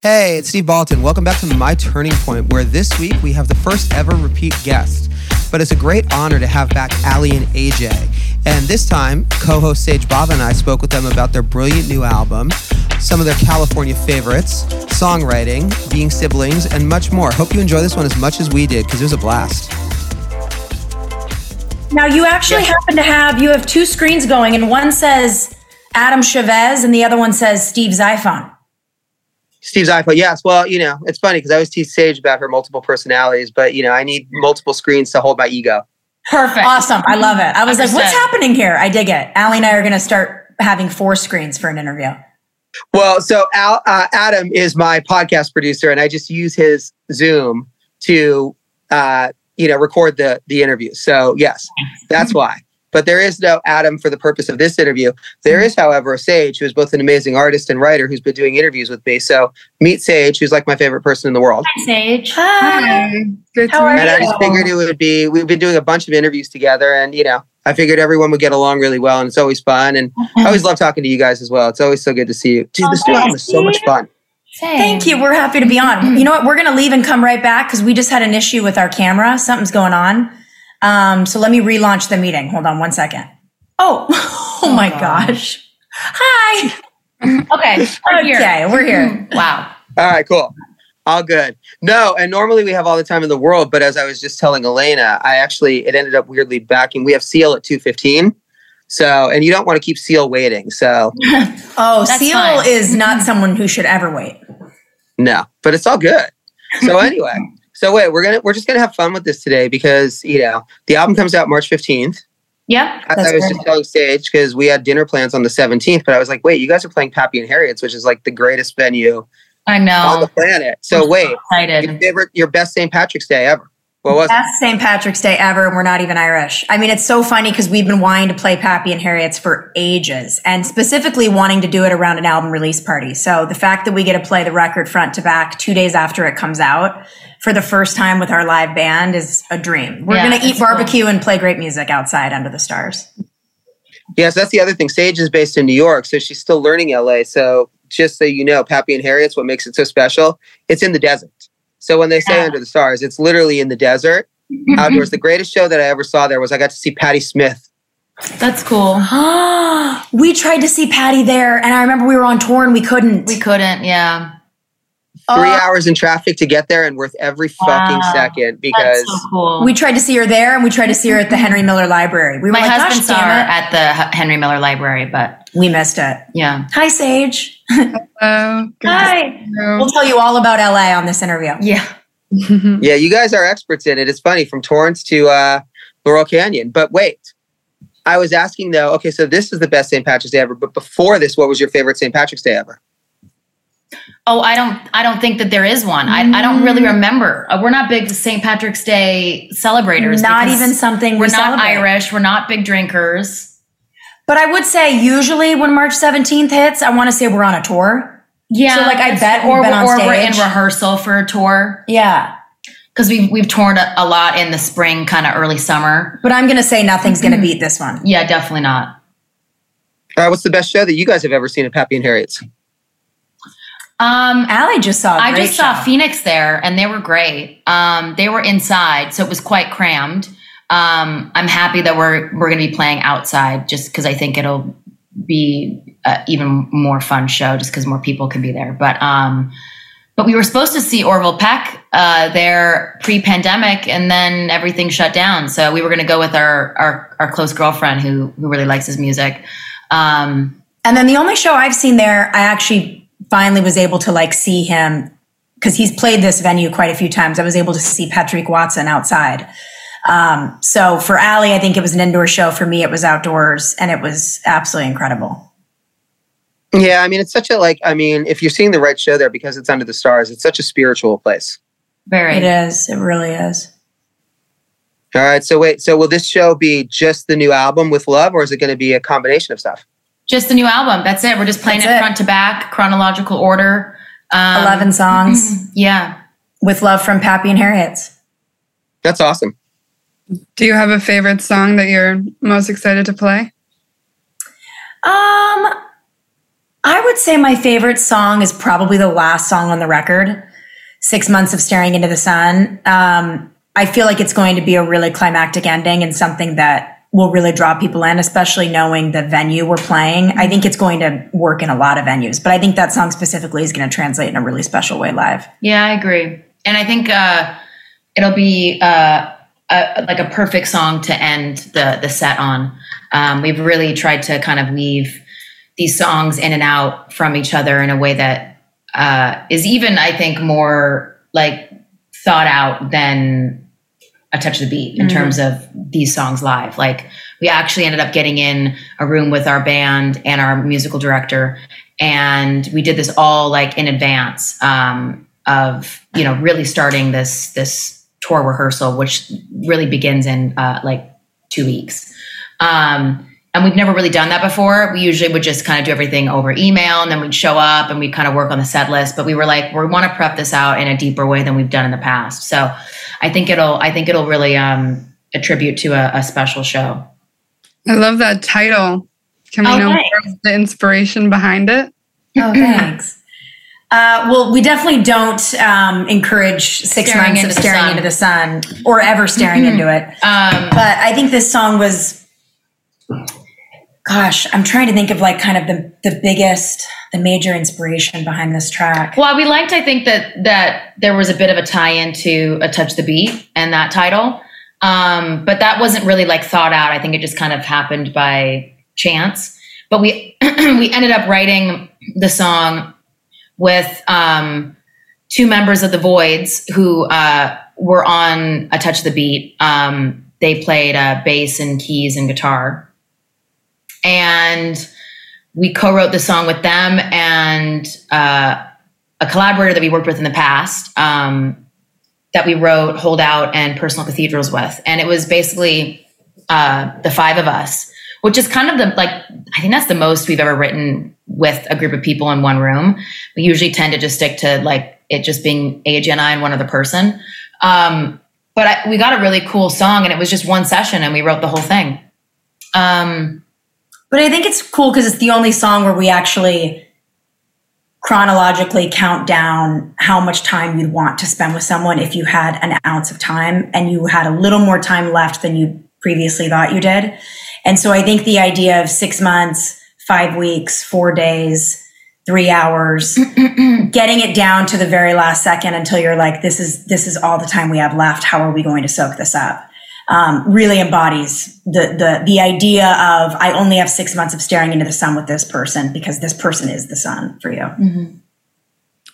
Hey, it's Steve Baltin. Welcome back to My Turning Point, where this week we have the first ever repeat guest. But it's a great honor to have back Aly and AJ. And this time, co host Sage Bava and I spoke with them about their brilliant new album, some of their California favorites, songwriting, being siblings, and much more. Hope you enjoy this one as much as we did, because it was a blast. Now you actually happen to have you have two screens going, and one says Adam Chavez, and the other one says Steve's iPhone. Steve's iPhone. Yes. Well, you know, it's funny because I always tease Sage about her multiple personalities, but, you know, I need multiple screens to hold my ego. Perfect. Awesome, I love it. I was like, "What's happening here?" I dig it. Aly and I are going to start having four screens for an interview. Well, so Al, uh, Adam is my podcast producer, and I just use his Zoom to, uh, you know, record the the interview. So yes, that's why. But there is no Adam for the purpose of this interview. There hmm. is, however, a Sage who is both an amazing artist and writer who's been doing interviews with me. So meet Sage, who's like my favorite person in the world. Hi, Sage. Hi. Good How to are meet And I just figured it would be. We've been doing a bunch of interviews together, and you know, I figured everyone would get along really well, and it's always fun. And I always love talking to you guys as well. It's always so good to see you, dude. Oh, this new album is so much fun. Thank you. We're happy to be on. Hmm. You know what? We're going to leave and come right back because we just had an issue with our camera. Something's going on. Um, so let me relaunch the meeting. Hold on one second. Oh, oh my gosh. Hi. Okay. I'm here. Okay, we're here. Wow. All right, cool. All good. No, and normally we have all the time in the world, but as I was just telling Elena, I actually it ended up weirdly backing. We have Seal at two fifteen, so and you don't want to keep Seal waiting. So Oh, That's Seal fine. is not someone who should ever wait. no, but it's all good. So anyway, so wait, we're gonna we're just gonna have fun with this today because you know the album comes out March fifteenth. Yeah, I, That's I was great. just telling Sage because we had dinner plans on the seventeenth, but I was like, wait, you guys are playing Pappy and Harriet's, which is like the greatest venue I know on know. the planet. So I'm wait, your excited. favorite, your best St. Patrick's Day ever. What was? Best St. Patrick's Day ever, and we're not even Irish. I mean, it's so funny because we've been wanting to play Pappy and Harriet's for ages, and specifically wanting to do it around an album release party. So the fact that we get to play the record front to back two days after it comes out for the first time with our live band is a dream. We're Yeah, gonna eat it's cool. barbecue and play great music outside under the stars. Yes, that's the other thing. Sage is based in New York, so she's still learning LA. So just so you know, Pappy and Harriet's, what makes it so special, it's in the desert. So when they say Yeah. under the stars, it's literally in the desert. Mm-hmm. Outdoors. The greatest show that I ever saw there was I got to see Patti Smith. That's cool. we tried to see Patti there, and I remember we were on tour and we couldn't. We couldn't. Yeah. Three Uh, hours in traffic to get there and worth every fucking Wow. second because That's so cool. we tried to see her there, and we tried to see her at the Henry Miller Library. We were My like, husband saw her at the H- Henry Miller Library, but we missed it." yeah. Hi, Sage. Hello. Good Hi. We'll tell you all about LA on this interview. Yeah. yeah, you guys are experts in it. It's funny from Torrance to uh, Laurel Canyon. But wait, I was asking though. Okay, so this is the best St. Patrick's Day ever. But before this, what was your favorite St. Patrick's Day ever? Oh, I don't. I don't think that there is one. I, I don't Mm. really remember. Uh, We're not big St. Patrick's Day celebrators. Not even something We're we not celebrate. Irish. We're not big drinkers. But I would say usually when March 17th hits, I want to say we're on a tour. Yeah. So, like, I that's- bet we've or, been on or we're in rehearsal for a tour Yeah. because we've we've toured a, a lot in the spring, kind of early summer. But I'm going to say nothing's going to beat this one. Yeah, definitely not. Uh, what's the best show that you guys have ever seen at Pappy and Harriet's? Um, Aly just saw I just saw. Phoenix there, and they were great. Um, they were inside, so it was quite crammed. Um, I'm happy that we're we're going to be playing outside, just because I think it'll be a even more fun show, just because more people can be there. But um, but we were supposed to see Orville Peck uh, there pre-pandemic, and then everything shut down. So we were going to go with our, our our close girlfriend who who really likes his music. Um, And then the only show I've seen there, I actually finally was able to like see him because he's played this venue quite a few times. I was able to see Patrick Watson outside. Um, so for Aly, I think it was an indoor show. For me, it was outdoors, and it was absolutely incredible. Yeah, I mean, it's such a like. I mean, if you're seeing the right show there because it's under the stars, it's such a spiritual place. very. It is. It really is. All right. So wait. So will this show be just the new album with love, or is it going to be a combination of stuff? Just the new album. That's it. We're just playing That's it it. front to back, chronological order. Um, 11 songs Yeah. with love from Pappy and Harriet's. That's awesome. Do you have a favorite song that you're most excited to play? Um, I would say my favorite song is probably the last song on the record, Six Months of Staring into the Sun. Um, I feel like it's going to be a really climactic ending and something that will really draw people in, especially knowing the venue we're playing. I think it's going to work in a lot of venues, but I think that song specifically is going to translate in a really special way live. Yeah, I agree. And I think uh, it'll be uh, a, like a perfect song to end the the set on. Um, we've really tried to kind of weave these songs in and out from each other in a way that uh, is even, I think, more like thought out than a touch of the beat in terms of these songs live. Like we actually ended up getting in a room with our band and our musical director, and we did this all like in advance um, of you know really starting this this tour rehearsal, which really begins in uh, like two weeks. Um, and we've never really done that before. We usually would just kind of do everything over email and then we'd show up and we'd kind of work on the set list. But we were like, we want to prep this out in a deeper way than we've done in the past. So I think it'll, I think it'll really um, attribute to a, a special show. I love that title. Can we Oh, know thanks. the inspiration behind it? Oh, thanks. Uh, well, we definitely don't um, encourage six Staring months into of the staring sun. into the sun or ever staring into it. Um, but I think this song was, gosh, I'm trying to think of like kind of the the biggest, the major inspiration behind this track. Well, we liked, I think that that there was a bit of a tie-in to a touch the beat and that title, um, but that wasn't really like thought out. I think it just kind of happened by chance. But we we ended up writing the song with um, two members of the Voids who uh, were on a touch the beat. Um, they played uh, bass and keys and guitar, and we co-wrote the song with them and uh, a collaborator that we worked with in the past um, that we wrote hold out and personal cathedrals with. And it was basically uh, the five of us which is kind of the like i think that's the most we've ever written with a group of people in one room. We usually tend to just stick to like it just being aj and i and one other person. Um, but I, we got a really cool song and it was just one session and we wrote the whole thing. Um, But I think it's cool because it's the only song where we actually chronologically count down how much time you'd want to spend with someone if you had an ounce of time and you had a little more time left than you previously thought you did. And so I think the idea of six months, five weeks, four days, three hours, getting it down to the very last second until you're like, this is this is all the time we have left. How are we going to soak this up? Um, really embodies the the the idea of I only have six months of staring into the sun with this person because this person is the sun for you.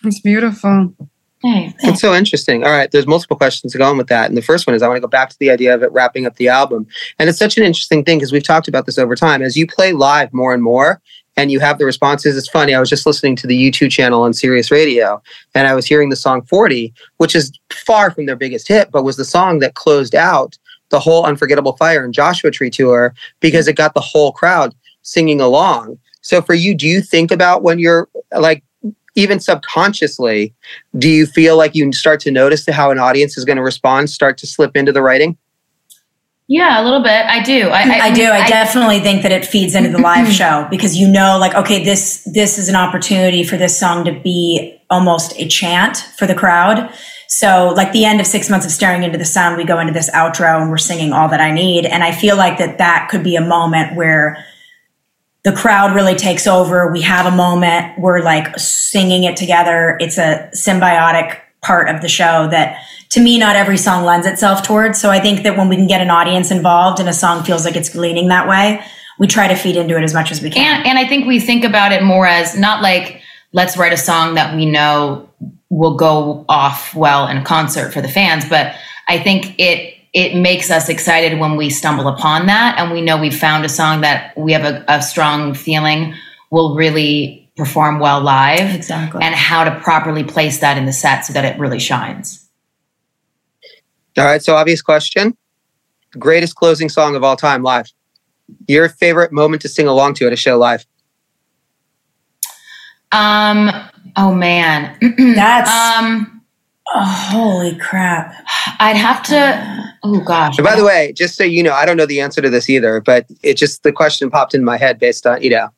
It's beautiful. hey, It's so interesting. All right, there's multiple questions to go on with that. And the first one is I want to go back to the idea of it wrapping up the album. And it's such an interesting thing because we've talked about this over time. As you play live more and more and you have the responses, it's funny. I was just listening to the U2 channel on Sirius Radio and I was hearing the song 40, which is far from their biggest hit, but was the song that closed out the whole Unforgettable Fire and Joshua Tree tour because it got the whole crowd singing along. So for you, do you think about when you're like, even subconsciously, do you feel like you start to notice how an audience is going to respond, start to slip into the writing? yeah, a little bit. I do. I, I, do. I, definitely think that it feeds into the live show because you know, like, okay, this this is an opportunity for this song to be almost a chant for the crowd. So, like the end of six months of staring into the sun, we go into this outro and we're singing all that I need, and I feel like that that could be a moment where the crowd really takes over. We have a moment. We're like singing it together. It's a symbiotic part of the show that to me, not every song lends itself towards. So I think that when we can get an audience involved and a song feels like it's leaning that way, we try to feed into it as much as we can. And and I think we think about it more as not like let's write a song that we know will go off well in a concert for the fans, but I think it it makes us excited when we stumble upon that and we know we've found a song that we have a, a strong feeling will really perform well live Exactly. and how to properly place that in the set so that it really shines. All right, so obvious question. Greatest closing song of all time live. Your favorite moment to sing along to at a show live. Um oh man. That's um oh, holy crap. I'd have to oh gosh. And by the way, just so you know, I don't know the answer to this either, but it just the question popped in my head based on, you know.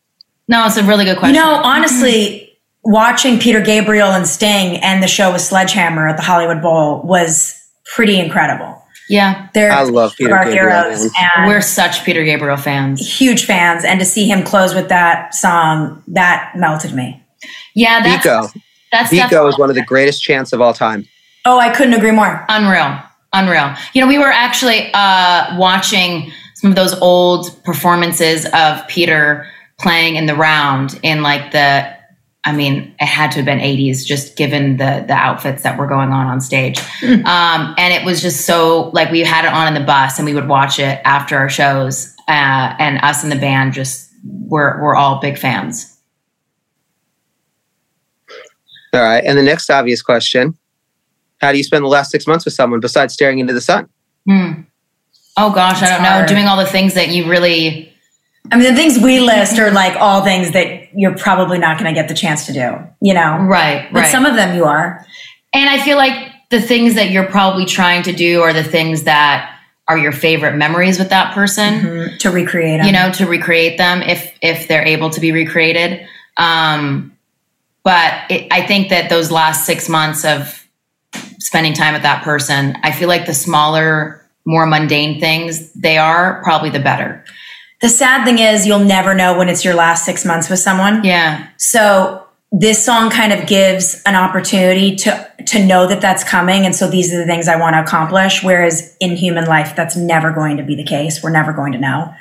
No, it's a really good question. You question. know, honestly, watching Peter Gabriel and Sting and the show with Sledgehammer at the Hollywood Bowl was pretty incredible. yeah. They're I love Peter our Gabriel, heroes and We're such Peter Gabriel fans. huge fans. And to see him close with that song, that melted me. Yeah, that's Biko. that's Biko definitely is one of the greatest chants of all time. Oh, I couldn't agree more. unreal. Unreal. You know, we were actually uh, watching some of those old performances of Peter playing in the round in like the I mean, it had to have been 80s, just given the the outfits that were going on on stage. Um, and it was just so like we had it on in the bus, and we would watch it after our shows. Uh, and us and the band just were we're all big fans. All right. And the next obvious question How do you spend the last six months with someone besides staring into the sun? Hmm. Oh gosh, I don't know. hard. Doing all the things that you really I mean, the things we list are like all things that you're probably not going to get the chance to do, you know? right, But right. some of them you are. And I feel like the things that you're probably trying to do are the things that are your favorite memories with that person, Mhm, to recreate 'em. you know, to recreate them if if they're able to be recreated. Um, but it, I think that those last six months of spending time with that person, I feel like the smaller, more mundane things they are, probably the better. The sad thing is, you'll never know when it's your last six months with someone. Yeah, So this song kind of gives an opportunity to to know that that's coming, and so these are the things I want to accomplish. Whereas in human life, that's never going to be the case. We're never going to know.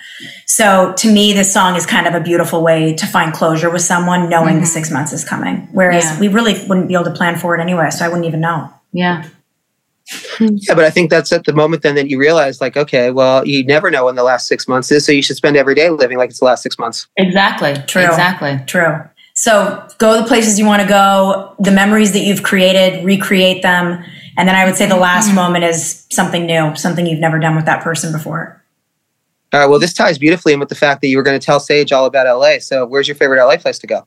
So to me, this song is kind of a beautiful way to find closure with someone, knowing the mm-hmm. six months is coming. Whereas Yeah. we really wouldn't be able to plan for it anyway, so I wouldn't even know. yeah, Yeah, but I think that's at the moment then that you realize, like, okay, well, you never know when the last six months is, so you should spend every day living like it's the last six months. exactly, True. exactly. True. So go the places you want to go, the memories that you've created, recreate them. And then I would say the last moment is something new, something you've never done with that person before. All right, well, this ties beautifully in with the fact that you were going to tell Sage all about LA. So, where's your favorite LA place to go?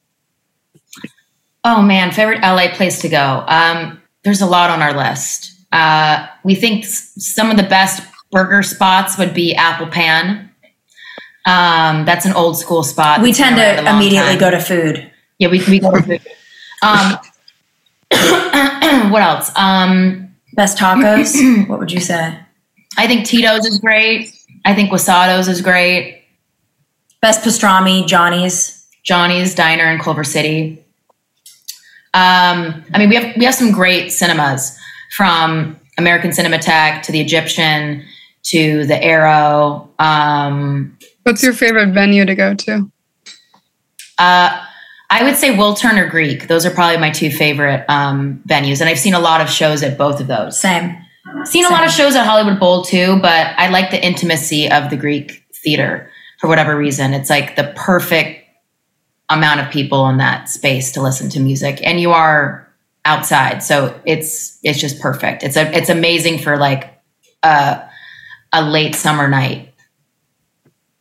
Oh man, favorite LA place to go. Um, there's a lot on our list. Uh, we think some of the best burger spots would be Apple Pan. Um, that's an old school spot. We tend to immediately time. go to food. Yeah, we we go to food. Um, what else? Um, Best tacos, what would you say? I think Tito's is great. I think Guisados is great. Best pastrami, Johnny's. Johnny's Diner in Culver City. Um, I mean, we have we have some great cinemas from American Cinematheque to the Egyptian to the Aero. Um, What's your favorite venue to go to? uh, I would say Wiltern Greek. Those are probably my two favorite um, venues, and I've seen a lot of shows at both of those. Same. Seen a lot of shows at Hollywood Bowl too, but I like the intimacy of the Greek theater for whatever reason. It's like the perfect amount of people in that space to listen to music, and you are outside, so it's it's just perfect. It's a it's amazing for like a a late summer night.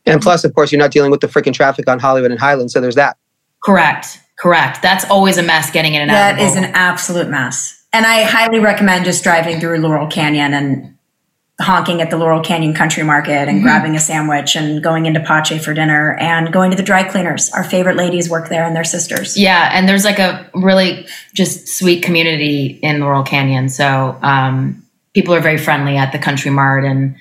And plus, of course, you're not dealing with the freaking traffic on Hollywood and Highland, so there's that. Correct, correct. That's always a mess getting in and out. That of the is an absolute mess. And I highly recommend just driving through Laurel Canyon and honking at the Laurel Canyon Country Market and grabbing a sandwich and going into Pace for dinner and going to the dry cleaners. Our favorite ladies work there and their sisters. Yeah, and there's like a really just sweet community in Laurel Canyon. So um, people are very friendly at the Country Mart, and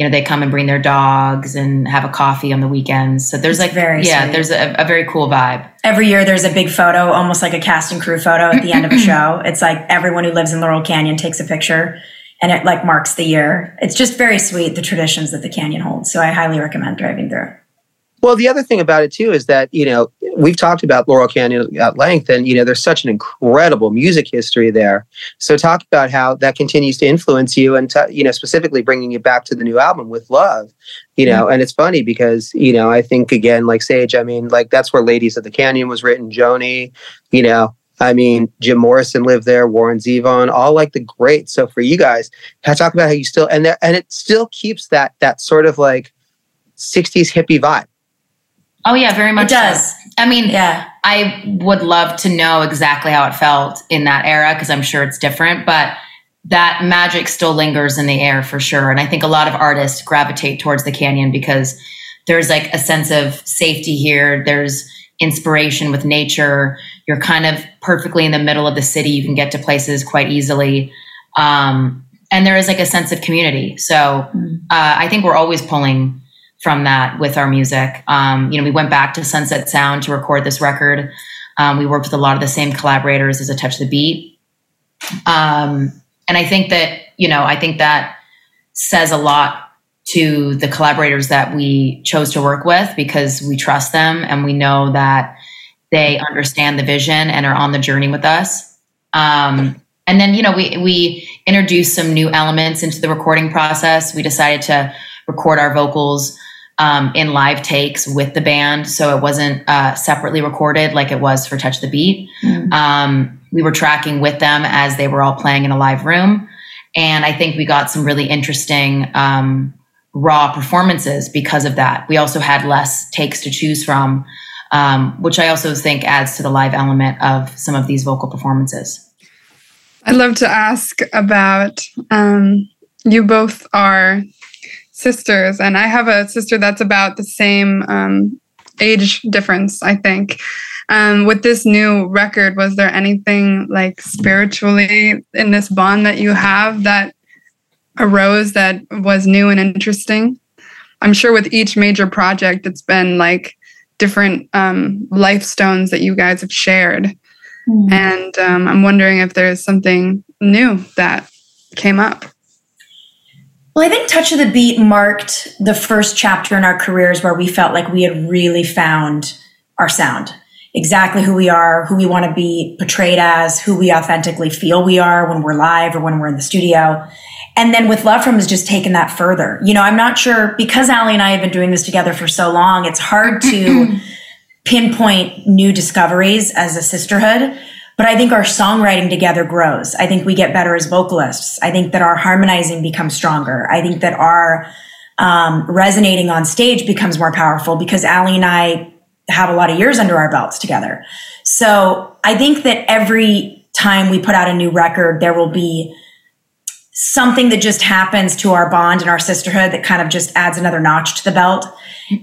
you know, they come and bring their dogs and have a coffee on the weekends. So there's It's like, very yeah, sweet. there's a, a very cool vibe. Every year there's a big photo, almost like a cast and crew photo at the end of a show. It's like everyone who lives in Laurel Canyon takes a picture and it like marks the year. It's just very sweet, the traditions that the canyon holds. So I highly recommend driving through. Well, the other thing about it too is that you know we've talked about Laurel Canyon at length, and you know there's such an incredible music history there. So talk about how that continues to influence you, and t- you know specifically bringing you back to the new album with love. You know, and it's funny because you know I think again like Sage, I mean like that's where Ladies of the Canyon was written, Joni. You know, I mean Jim Morrison lived there, Warren Zevon, all like the greats. So for you guys, I talk about how you still and there and it still keeps that that sort of like 60s hippie vibe. Oh yeah, very much. It does. so. I mean, Yeah. I would love to know exactly how it felt in that era because I'm sure it's different, but that magic still lingers in the air for sure. And I think a lot of artists gravitate towards the canyon because there's like a sense of safety here. There's inspiration with nature. You're kind of perfectly in the middle of the city. You can get to places quite easily. Um, and there is like a sense of community. So uh, I think we're always pulling from that with our music. Um, you know, we went back to Sunset Sound to record this record. Um, we worked with a lot of the same collaborators as a Touch the Beat. Um, and I think that, you know, I think that says a lot to the collaborators that we chose to work with because we trust them and we know that they understand the vision and are on the journey with us. Um, and then, you know, we, we introduced some new elements into the recording process. We decided to record our vocals um, in live takes with the band. So it wasn't uh, separately recorded like it was for Touch the Beat. Um, we were tracking with them as they were all playing in a live room. And I think we got some really interesting um, raw performances because of that. We also had less takes to choose from, um, which I also think adds to the live element of some of these vocal performances. I'd love to ask about um, you both are sisters, and I have a sister that's about the same um, age difference, I think. Um, with this new record, was there anything like spiritually in this bond that you have that arose that was new and interesting? I'm sure with each major project, it's been like different um, life stones that you guys have shared. And um, I'm wondering if there's something new that came up. Well, I think Touch of the Beat marked the first chapter in our careers where we felt like we had really found our sound. Exactly who we are, who we want to be portrayed as, who we authentically feel we are when we're live or when we're in the studio. And then with Love From has just taken that further. You know, I'm not sure because Aly and I have been doing this together for so long, it's hard to pinpoint new discoveries as a sisterhood. But I think our songwriting together grows. I think we get better as vocalists. I think that our harmonizing becomes stronger. I think that our um, resonating on stage becomes more powerful because Aly and I have a lot of years under our belts together. So I think that every time we put out a new record, there will be something that just happens to our bond and our sisterhood that kind of just adds another notch to the belt.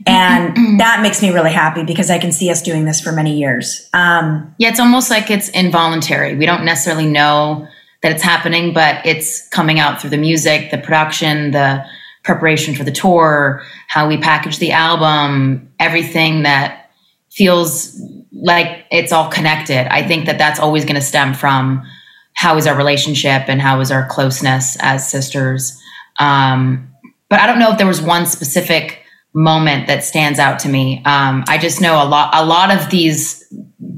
And that makes me really happy because I can see us doing this for many years. Um, Yeah, it's almost like it's involuntary. We don't necessarily know that it's happening, but it's coming out through the music, the production, the preparation for the tour, how we package the album, everything that feels like it's all connected. I think that that's always going to stem from how is our relationship and how is our closeness as sisters. Um, but I don't know if there was one specific moment that stands out to me. Um, I just know a lot. A lot of these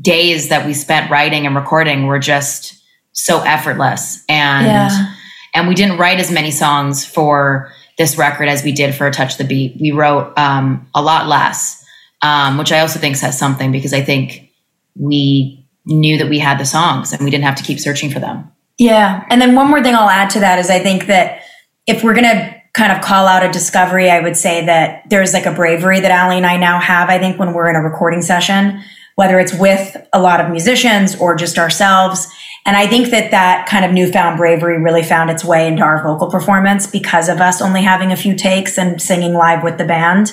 days that we spent writing and recording were just so effortless, and Yeah. and we didn't write as many songs for this record as we did for a Touch the Beat. We wrote um, a lot less, um, which I also think says something because I think we knew that we had the songs and we didn't have to keep searching for them. Yeah. And then one more thing I'll add to that is I think that if we're going to kind of call out a discovery, I would say that there's like a bravery that Aly and I now have, I think, when we're in a recording session, whether it's with a lot of musicians or just ourselves. And I think that that kind of newfound bravery really found its way into our vocal performance because of us only having a few takes and singing live with the band.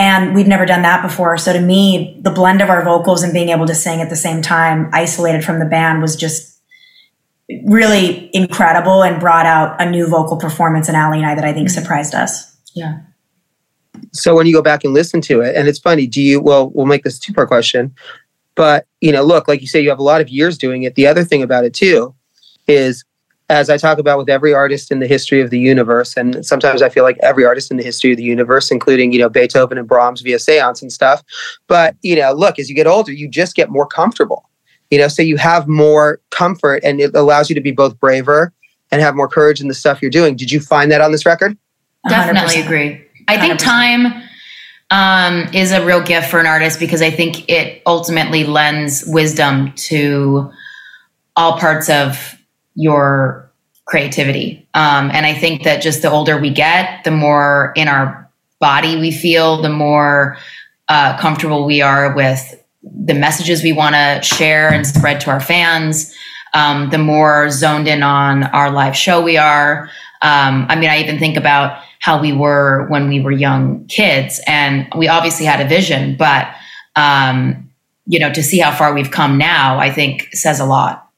And we've never done that before. So to me, the blend of our vocals and being able to sing at the same time, isolated from the band, was just really incredible and brought out a new vocal performance in Aly and I that I think mm-hmm. surprised us. Yeah. So when you go back and listen to it, and it's funny, do you? Well, we'll make this a two part question. But you know, look, like you say, you have a lot of years doing it. The other thing about it too is, as I talk about with every artist in the history of the universe, and sometimes I feel like every artist in the history of the universe, including you know Beethoven and Brahms via seance and stuff. But you know, look, as you get older, you just get more comfortable. You know, so you have more comfort, and it allows you to be both braver and have more courage in the stuff you're doing. Did you find that on this record? Definitely 100%. agree. I think 100%. time um, is a real gift for an artist because I think it ultimately lends wisdom to all parts of your creativity. Um, and I think that just the older we get, the more in our body we feel, the more uh, comfortable we are with the messages we want to share and spread to our fans. Um, the more zoned in on our live show we are. Um, I mean, I even think about how we were when we were young kids, and we obviously had a vision, but um, you know, to see how far we've come now, I think says a lot.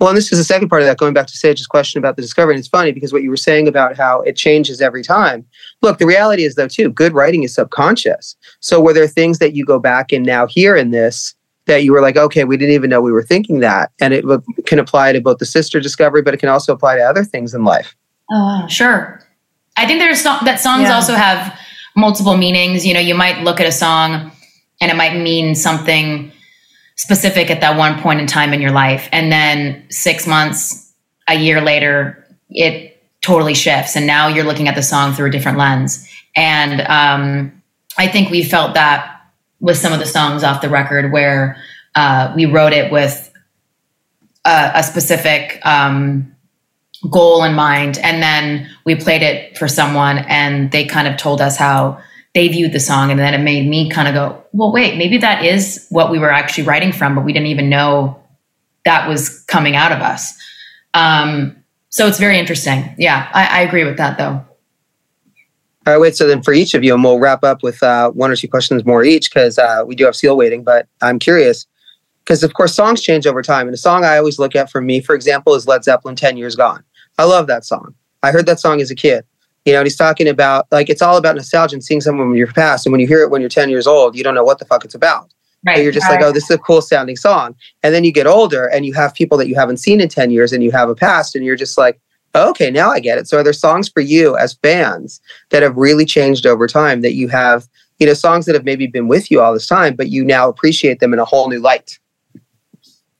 Well, and this is the second part of that, going back to Sage's question about the discovery. And it's funny because what you were saying about how it changes every time. Look, the reality is, though, too, good writing is subconscious. So, were there things that you go back and now hear in this that you were like, okay, we didn't even know we were thinking that? And it can apply to both the sister discovery, but it can also apply to other things in life. Oh, sure. I think there's so- that songs Yeah. also have multiple meanings. You know, you might look at a song and it might mean something specific at that one point in time in your life. And then six months, a year later, it totally shifts. And now you're looking at the song through a different lens. And um, I think we felt that with some of the songs off the record where uh, we wrote it with a, a specific um, goal in mind. And then we played it for someone and they kind of told us how they viewed the song. And then it made me kind of go, well, wait, maybe that is what we were actually writing from, but we didn't even know that was coming out of us. Um, so it's very interesting. Yeah, I, I agree with that though. All right, wait. So then, for each of you, and we'll wrap up with uh, one or two questions more each because uh, we do have seal waiting. But I'm curious because, of course, songs change over time. And a song I always look at for me, for example, is Led Zeppelin "10 Years Gone." I love that song. I heard that song as a kid. You know, and he's talking about like it's all about nostalgia and seeing someone from your past. And when you hear it when you're 10 years old, you don't know what the fuck it's about. Right. But you're just like, oh, this is a cool sounding song. And then you get older and you have people that you haven't seen in 10 years and you have a past and you're just like, oh, okay, now I get it. So are there songs for you as fans that have really changed over time that you have, you know, songs that have maybe been with you all this time, but you now appreciate them in a whole new light?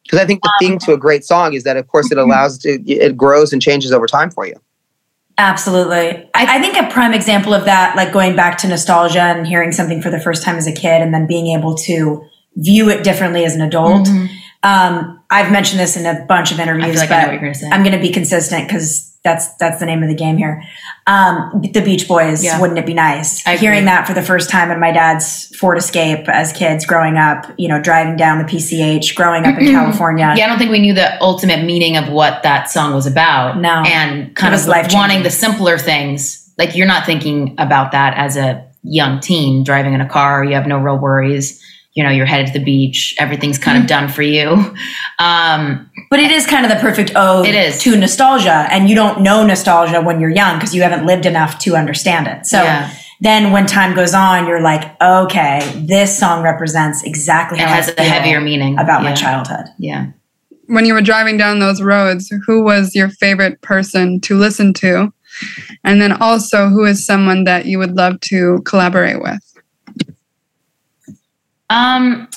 Because I think the thing um, to a great song is that, of course, it mm-hmm. allows to, it grows and changes over time for you. Absolutely. I, I think a prime example of that, like going back to nostalgia and hearing something for the first time as a kid and then being able to view it differently as an adult. Mm-hmm. Um, I've mentioned this in a bunch of interviews, like but I know what you're gonna say. I'm going to be consistent because that's that's the name of the game here. Um, the Beach Boys, Yeah. wouldn't it be nice? I agree. Hearing that for the first time in my dad's Ford Escape as kids growing up, you know, driving down the PCH, growing up in California. yeah, I don't think we knew the ultimate meaning of what that song was about. No. And kind of wanting the simpler things. Like you're not thinking about that as a young teen driving in a car. You have no real worries. You know, you're headed to the beach. Everything's kind Mm-hmm. of done for you. Um, But it is kind of the perfect ode It is. to nostalgia. And you don't know nostalgia when you're young because you haven't lived enough to understand it. So Yeah. then when time goes on, you're like, okay, this song represents exactly it how has I a feel heavier meaning about my childhood. Yeah. when you were driving down those roads, who was your favorite person to listen to? And then also, who is someone that you would love to collaborate with? Um,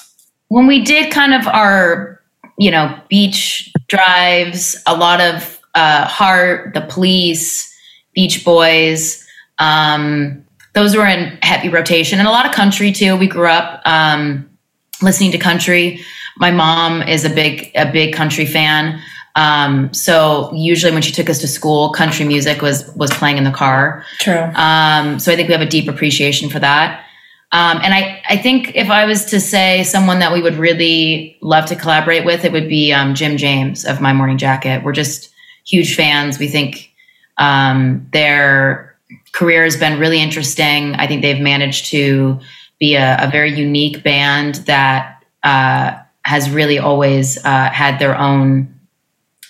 when we did kind of our, you know, beach drives, a lot of uh, Heart, The Police, Beach Boys, um, those were in heavy rotation, and a lot of country too. We grew up um, listening to country. My mom is a big a big country fan. Um, so usually when she took us to school, country music was was playing in the car. True. Um, so I think we have a deep appreciation for that. Um, and I, I think if I was to say someone that we would really love to collaborate with, it would be um, Jim James of My Morning Jacket. We're just huge fans. We think um, their career has been really interesting. I think they've managed to be a, a very unique band that uh, has really always uh, had their own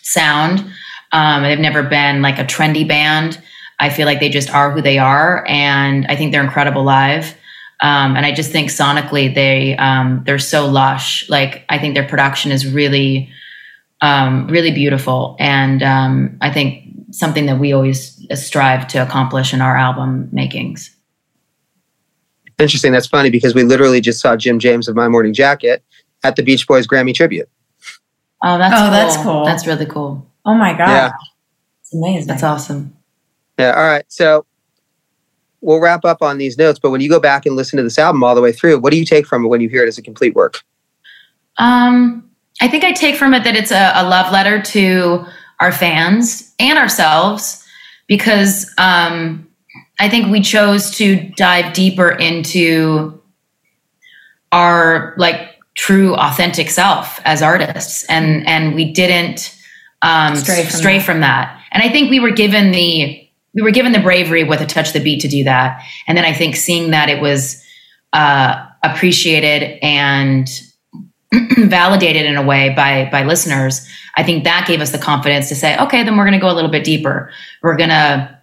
sound. Um, they've never been like a trendy band. I feel like they just are who they are, and I think they're incredible live. Um, and I just think sonically they um, they're so lush. Like I think their production is really um, really beautiful, and um, I think something that we always strive to accomplish in our album makings. Interesting. That's funny because we literally just saw Jim James of My Morning Jacket at the Beach Boys Grammy tribute. Oh, that's Oh, cool. that's cool. That's really cool. Oh my god, Yeah. it's amazing. That's awesome. Yeah. All right. So we'll wrap up on these notes. But when you go back and listen to this album all the way through, what do you take from it when you hear it as a complete work? Um, I think I take from it that it's a, a love letter to our fans and ourselves because um, I think we chose to dive deeper into our like true authentic self as artists and and we didn't um, Stray from stray that. from that and I think we were given the we were given the bravery with a touch of the beat to do that. And then I think seeing that it was uh, appreciated and validated in a way by by listeners i think that gave us the confidence to say okay then we're going to go a little bit deeper. We're going to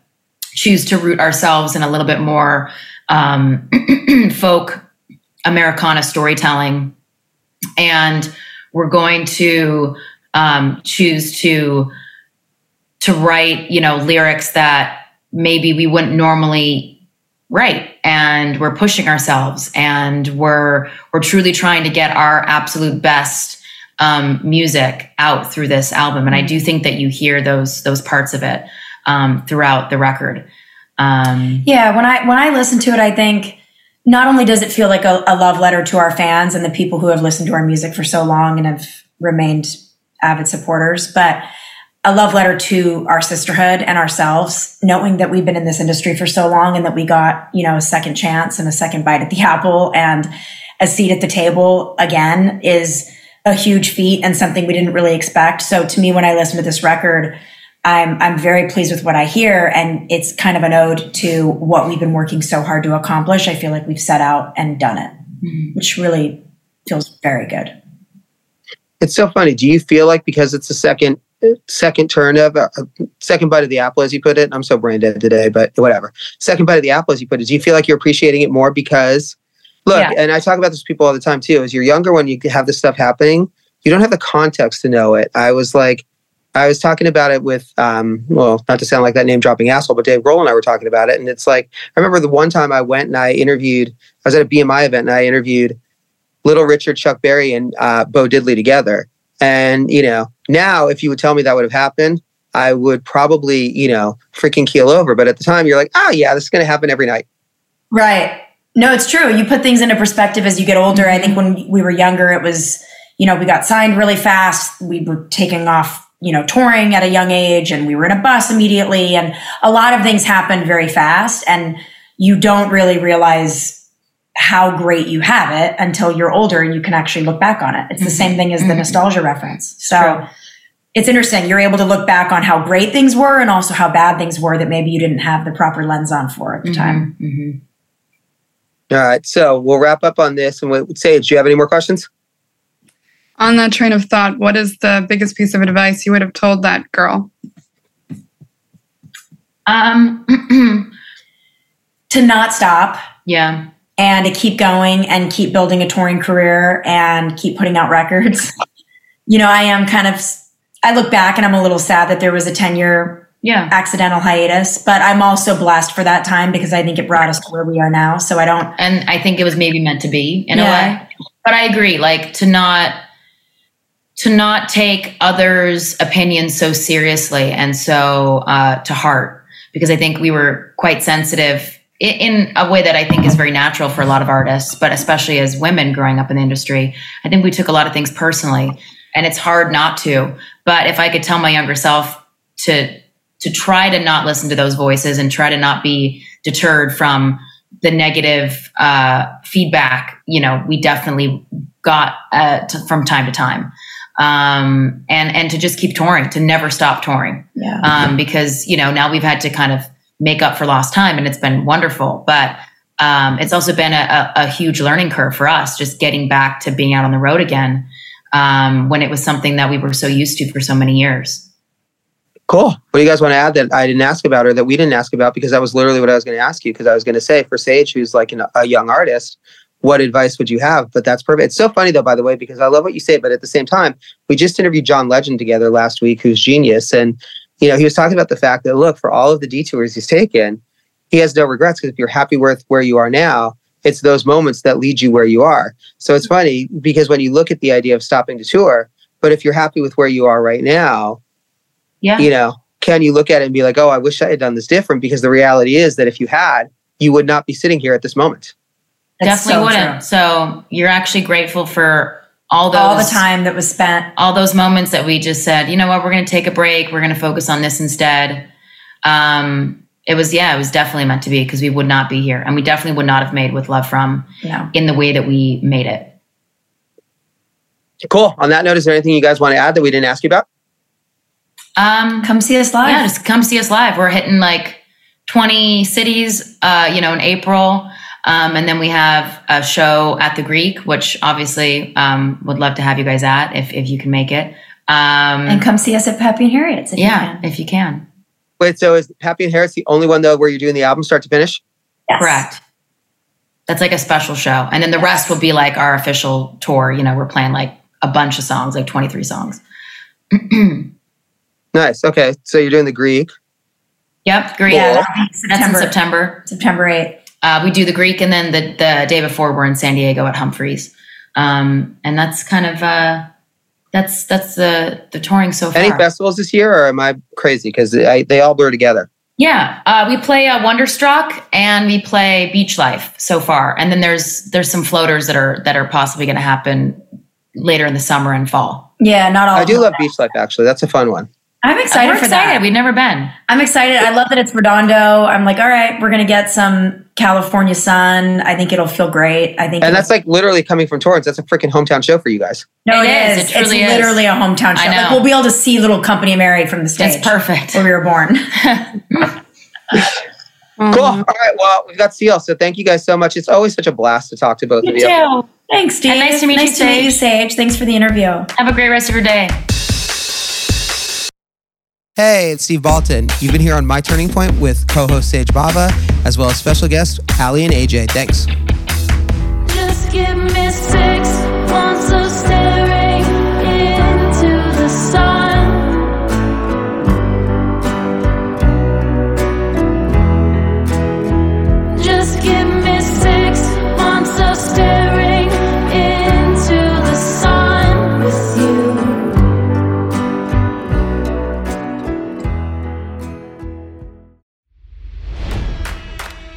choose to root ourselves in a little bit more um, folk americana storytelling. And we're going to um, choose to to write you know lyrics that maybe we wouldn't normally write and we're pushing ourselves and we're we're truly trying to get our absolute best um, music out through this album. And i do think that you hear those those parts of it um, throughout the record. Um, Yeah, when I when I listen to it, I think not only does it feel like a, a love letter to our fans and the people who have listened to our music for so long and have remained avid supporters, but a love letter to our sisterhood and ourselves, knowing that we've been in this industry for so long and that we got, you know, a second chance and a second bite at the apple and a seat at the table again is a huge feat and something we didn't really expect. So to me, when I listen to this record, I'm I'm very pleased with what I hear, and it's kind of an ode to what we've been working so hard to accomplish. I feel like we've set out and done it, mm-hmm. which really feels very good. It's so funny. Do you feel like because it's the second second turn of uh, second bite of the apple, as you put it? I'm so brain dead today, but whatever. Second bite of the apple, as you put it. Do you feel like you're appreciating it more because look? Yeah. And I talk about this with people all the time too. As you're younger, when you have this stuff happening, you don't have the context to know it. I was like. I was talking about it with, um, well, not to sound like that name dropping asshole, but Dave Grohl and I were talking about it. And it's like, I remember the one time I went and I interviewed, I was at a BMI event and I interviewed Little Richard, Chuck Berry, and uh, Bo Diddley together. And, you know, now if you would tell me that would have happened, I would probably, you know, freaking keel over. But at the time, you're like, oh, yeah, this is going to happen every night. Right. No, it's true. You put things into perspective as you get older. I think when we were younger, it was, you know, we got signed really fast. We were taking off, you know, touring at a young age and we were in a bus immediately. And a lot of things happened very fast. And you don't really realize how great you have it until you're older and you can actually look back on it. It's the same thing as the nostalgia reference. So True. it's interesting. You're able to look back on how great things were and also how bad things were that maybe you didn't have the proper lens on for at the time. mhm. All right. So we'll wrap up on this. And we'll say, do you have any more questions? On that train of thought, what is the biggest piece of advice you would have told that girl? Um, To not stop yeah. And to keep going and keep building a touring career and keep putting out records. you know, I am kind of, I look back and I'm a little sad that there was a 10 year Yeah. accidental hiatus, but I'm also blessed for that time because I think it brought us to where we are now. So I don't, And I think it was maybe meant to be in Yeah. a way. But I agree, like to not to not take others' opinions so seriously and so uh, to heart, because I think we were quite sensitive in a way that I think is very natural for a lot of artists, but especially as women growing up in the industry, I think we took a lot of things personally, and it's hard not to. But if I could tell my younger self to to try to not listen to those voices and try to not be deterred from the negative uh, feedback, you know, we definitely got uh, to, from time to time, um, and and to just keep touring, to never stop touring, yeah. um, because you know now we've had to kind of make up for lost time, and it's been wonderful, but. Um, it's also been a, a, a huge learning curve for us, just getting back to being out on the road again um, when it was something that we were so used to for so many years. Cool. What do you guys want to add that I didn't ask about or that we didn't ask about? Because that was literally what I was going to ask you. Because I was going to say for Sage, who's like an, a young artist, what advice would you have? But that's perfect. It's so funny though, by the way, because I love what you say. But at the same time, we just interviewed John Legend together last week, who's genius, and you know he was talking about the fact that look for all of the detours he's taken, he has no regrets because if you're happy with where you are now, it's those moments that lead you where you are. So it's funny because when you look at the idea of stopping to tour, but if you're happy with where you are right now, Yeah. you know, can you look at it and be like, oh, I wish I had done this different? Because the reality is that if you had, you would not be sitting here at this moment. That's Definitely so wouldn't. true. So you're actually grateful for all those All the time that was spent. all those moments that we just said, you know what, we're going to take a break. We're going to focus on this instead. Um, it was, yeah, it was definitely meant to be because we would not be here. And we definitely would not have made with love from No. in the way that we made it. Cool. On that note, is there anything you guys want to add that we didn't ask you about? Um, Come see us live. yeah, just come see us live. We're hitting like 20 cities, uh, you know, in April. Um, and then we have a show at the Greek, which obviously um, would love to have you guys at if, if you can make it. Um, and come see us at Pappy and Harriet's. If yeah, You can. if you can. Wait, so is Pappy and Harriet's the only one though where you're doing the album start to finish? Yes. Correct. That's like a special show. And then the rest will be like our official tour. You know, we're playing like a bunch of songs, like 23 songs. Nice. Okay. So you're doing the Greek. Yep, Greek. Yeah, That's September. in September. September 8th. Uh, we do the Greek, and then the, the day before we're in San Diego at Humphreys. Um, and that's kind of uh, that's that's the the touring so far. Any festivals this year, or am I crazy? Because they all blur together. Yeah, uh, we play uh, Wonderstruck and we play Beach Life so far, and then there's there's some floaters that are that are possibly going to happen later in the summer and fall. Yeah, not all. I do them. love Beach Life. Actually, that's a fun one. I'm excited We're for excited. that. We've never been. I'm excited. I love that it's Redondo. I'm like, all right, we're gonna get some California sun. I think it'll feel great. I think, And that's like literally coming from Torrance. That's a freaking hometown show for you guys. no, It it is. is. It truly it's is. literally a hometown I show. Like we'll be able to see Little Company of Mary from the stage. It's perfect. where we were born. Cool. Mm-hmm. All right. Well, we've got Seal. So thank you guys so much. It's always such a blast to talk to both of you. Thanks, Steve. And nice to meet you, Nice to meet you, Sage. Sage. Thanks for the interview. Have a great rest of your day. Hey, it's Steve Baltin. You've been here on My Turning Point with co-host Sage Bava, as well as special guest Aly and AJ. Thanks.